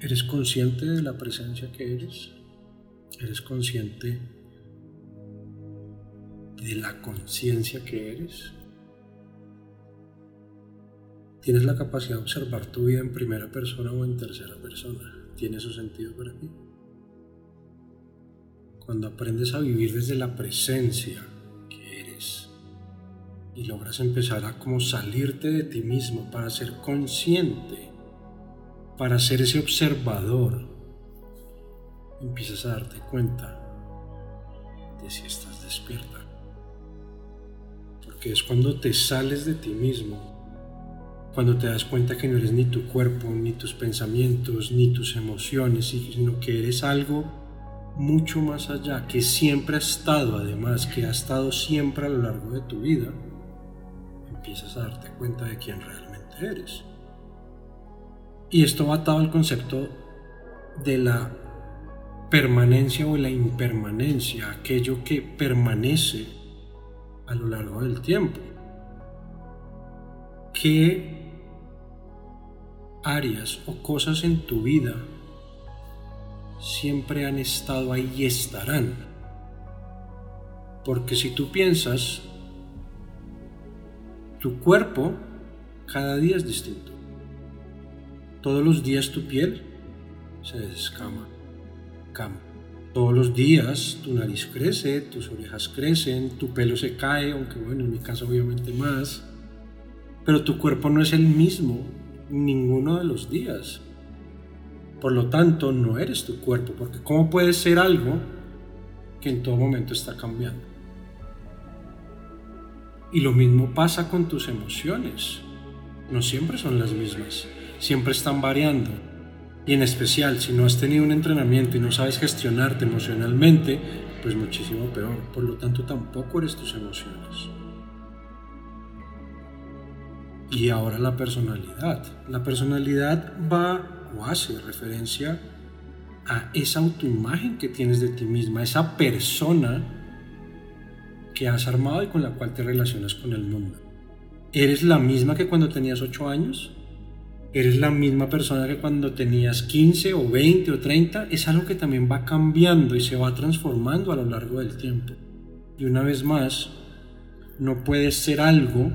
¿Eres consciente de la presencia que eres? ¿Eres consciente de la conciencia que eres? ¿Tienes la capacidad de observar tu vida en primera persona o en tercera persona? ¿Tiene su sentido para ti? Cuando aprendes a vivir desde la presencia que eres y logras empezar a como salirte de ti mismo para ser consciente, para ser ese observador, empiezas a darte cuenta de si estás despierta. Porque es cuando te sales de ti mismo cuando te das cuenta que no eres ni tu cuerpo, ni tus pensamientos, ni tus emociones, sino que eres algo mucho más allá, que siempre ha estado además, que ha estado siempre a lo largo de tu vida, empiezas a darte cuenta de quién realmente eres. Y esto va atado al concepto de la permanencia o la impermanencia, aquello que permanece a lo largo del tiempo. ¿Qué áreas o cosas en tu vida siempre han estado ahí y estarán. Porque si tú piensas, tu cuerpo cada día es distinto. Todos los días tu piel se descama, cambia. Todos los días tu nariz crece, tus orejas crecen, tu pelo se cae, aunque bueno, en mi caso obviamente más. Pero tu cuerpo no es el mismo ninguno de los días. Por lo tanto, no eres tu cuerpo, porque ¿cómo puede ser algo que en todo momento está cambiando? Y lo mismo pasa con tus emociones. No siempre son las mismas, siempre están variando. Y en especial, si no has tenido un entrenamiento y no sabes gestionarte emocionalmente, pues muchísimo peor. Por lo tanto, tampoco eres tus emociones. Y ahora la personalidad. La personalidad va o hace referencia a esa autoimagen que tienes de ti misma, esa persona que has armado y con la cual te relacionas con el mundo. ¿Eres la misma que cuando tenías 8 años? ¿Eres la misma persona que cuando tenías 15 o 20 o 30? Es algo que también va cambiando y se va transformando a lo largo del tiempo. Y una vez más, no puedes ser algo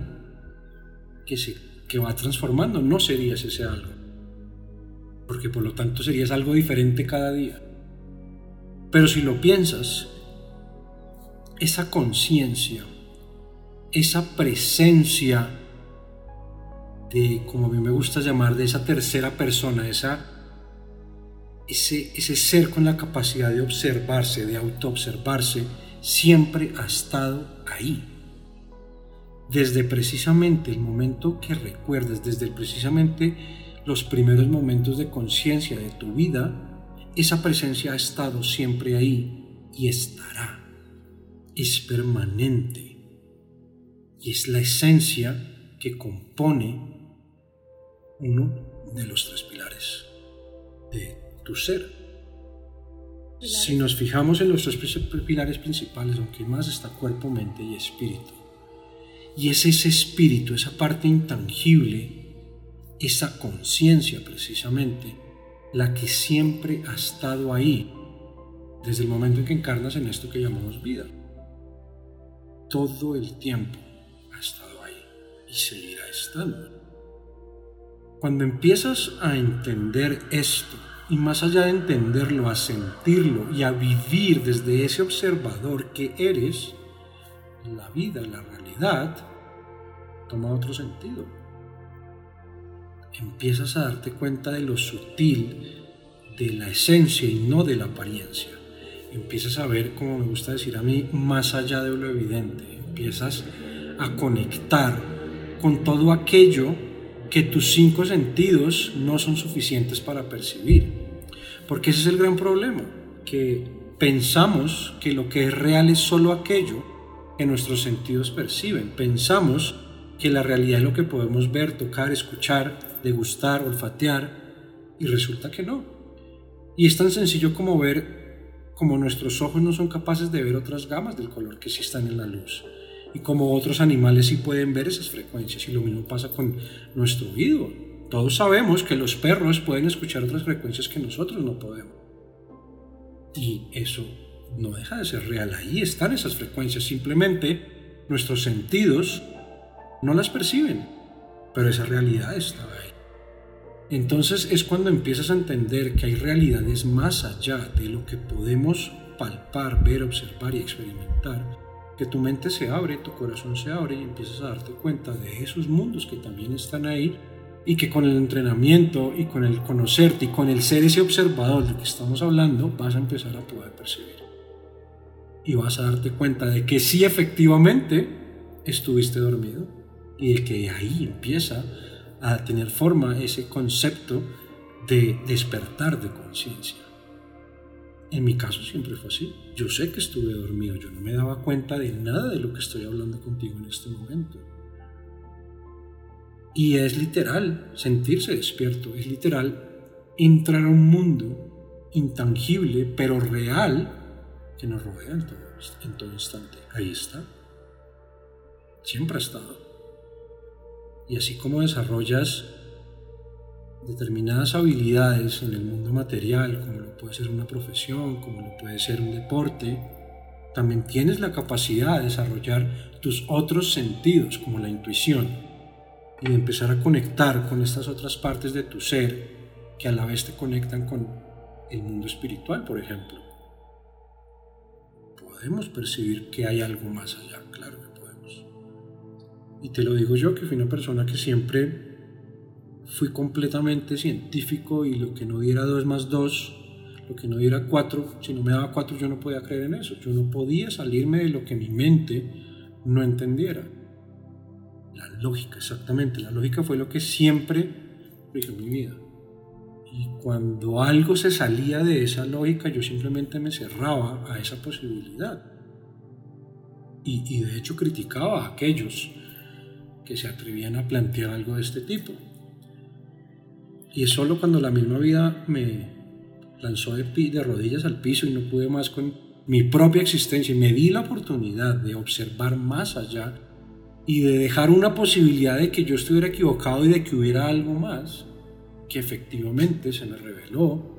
que, se, que va transformando, no serías ese algo. Porque por lo tanto serías algo diferente cada día. Pero si lo piensas, esa conciencia, esa presencia de, como a mí me gusta llamar, de esa tercera persona, esa, ese, ese ser con la capacidad de observarse, de autoobservarse, siempre ha estado ahí desde precisamente el momento que recuerdes, desde precisamente los primeros momentos de conciencia de tu vida, esa presencia ha estado siempre ahí y estará. Es permanente y es la esencia que compone uno de los tres pilares de tu ser. Si nos fijamos en los tres pilares principales, aunque más está cuerpo, mente y espíritu, y es ese espíritu, esa parte intangible, esa conciencia precisamente, la que siempre ha estado ahí, desde el momento en que encarnas en esto que llamamos vida. Todo el tiempo ha estado ahí y seguirá estando. Cuando empiezas a entender esto, y más allá de entenderlo, a sentirlo y a vivir desde ese observador que eres, la vida, la realidad, toma otro sentido. Empiezas a darte cuenta de lo sutil, de la esencia y no de la apariencia. Empiezas a ver, como me gusta decir a mí, más allá de lo evidente. Empiezas a conectar con todo aquello que tus cinco sentidos no son suficientes para percibir. Porque ese es el gran problema, que pensamos que lo que es real es solo aquello que nuestros sentidos perciben. Pensamos que la realidad es lo que podemos ver, tocar, escuchar, degustar, olfatear, y resulta que no. Y es tan sencillo como ver como nuestros ojos no son capaces de ver otras gamas del color que sí están en la luz. Y como otros animales sí pueden ver esas frecuencias. Y lo mismo pasa con nuestro oído. Todos sabemos que los perros pueden escuchar otras frecuencias que nosotros no podemos. Y eso no deja de ser real. Ahí están esas frecuencias. Simplemente nuestros sentidos no las perciben. Pero esa realidad está ahí. Entonces es cuando empiezas a entender que hay realidades más allá de lo que podemos palpar, ver, observar y experimentar, que tu mente se abre, tu corazón se abre y empiezas a darte cuenta de esos mundos que también están ahí y que con el entrenamiento y con el conocerte y con el ser ese observador del que estamos hablando vas a empezar a poder percibir. Y vas a darte cuenta de que sí efectivamente estuviste dormido y de que ahí empieza a tener forma ese concepto de despertar de conciencia. En mi caso siempre fue así. Yo sé que estuve dormido, yo no me daba cuenta de nada de lo que estoy hablando contigo en este momento. Y es literal sentirse despierto, es literal entrar a un mundo intangible pero real que nos rodea en todo, instante. Ahí está. Siempre ha estado. Y así como desarrollas determinadas habilidades en el mundo material, como lo puede ser una profesión, como lo puede ser un deporte, también tienes la capacidad de desarrollar tus otros sentidos, como la intuición, y de empezar a conectar con estas otras partes de tu ser que a la vez te conectan con el mundo espiritual, por ejemplo. Podemos percibir que hay algo más allá, claro y te lo digo yo, que fui una persona que siempre fui completamente científico y lo que no diera dos más dos, lo que no diera cuatro, si no me daba cuatro yo no podía creer en eso. Yo no podía salirme de lo que mi mente no entendiera. La lógica, exactamente. La lógica fue lo que siempre dije en mi vida. Y cuando algo se salía de esa lógica, yo simplemente me cerraba a esa posibilidad. Y de hecho criticaba a aquellos que se atrevían a plantear algo de este tipo. Y es solo cuando la misma vida me lanzó de, de rodillas al piso y no pude más con mi propia existencia y me di la oportunidad de observar más allá y de dejar una posibilidad de que yo estuviera equivocado y de que hubiera algo más, que efectivamente se me reveló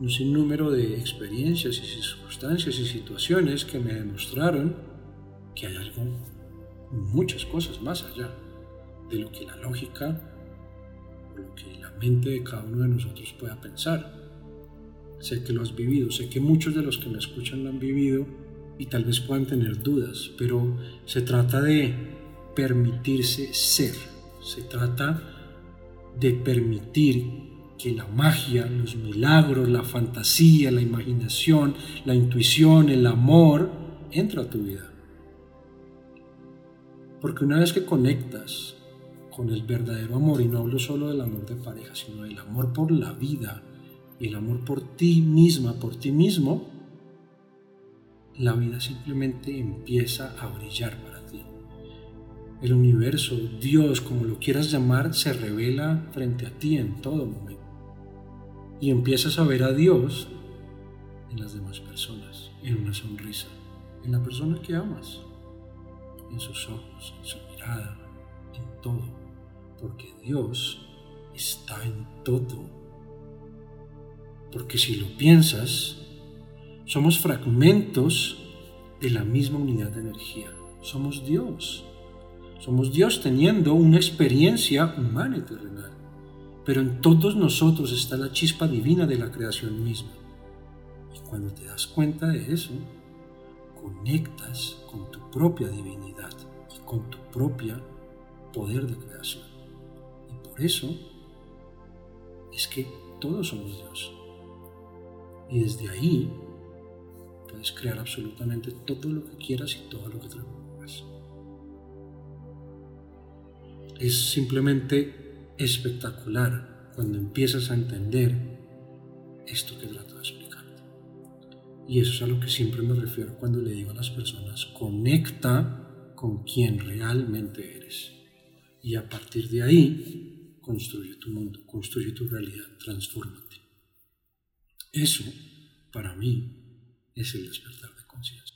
un sinnúmero de experiencias y circunstancias y situaciones que me demostraron que hay algo muchas cosas más allá de lo que la lógica lo que la mente de cada uno de nosotros pueda pensar. Sé que lo has vivido, sé que muchos de los que me escuchan lo han vivido y tal vez puedan tener dudas, pero se trata de permitirse ser, se trata de permitir que la magia, los milagros, la fantasía, la imaginación, la intuición, el amor, entre a tu vida. Porque una vez que conectas con el verdadero amor, y no hablo solo del amor de pareja, sino del amor por la vida y el amor por ti misma, por ti mismo, la vida simplemente empieza a brillar para ti. El universo, Dios, como lo quieras llamar, se revela frente a ti en todo momento. Y empiezas a ver a Dios en las demás personas, en una sonrisa, en la persona que amas en sus ojos, en su mirada, en todo, porque Dios está en todo. Porque si lo piensas, somos fragmentos de la misma unidad de energía. Somos Dios. Somos Dios teniendo una experiencia humana y terrenal. Pero en todos nosotros está la chispa divina de la creación misma. Y cuando te das cuenta de eso, conectas con tu propia divinidad y con tu propia poder de creación. Por eso es que todos somos Dios. Y desde ahí puedes crear absolutamente todo lo que quieras y todo lo que propongas. Es simplemente espectacular cuando empiezas a entender esto que trato de explicar. Y eso es a lo que siempre me refiero cuando le digo a las personas, conecta con quien realmente eres. Y a partir de ahí, construye tu mundo, construye tu realidad, transfórmate. Eso, para mí, es el despertar de conciencia.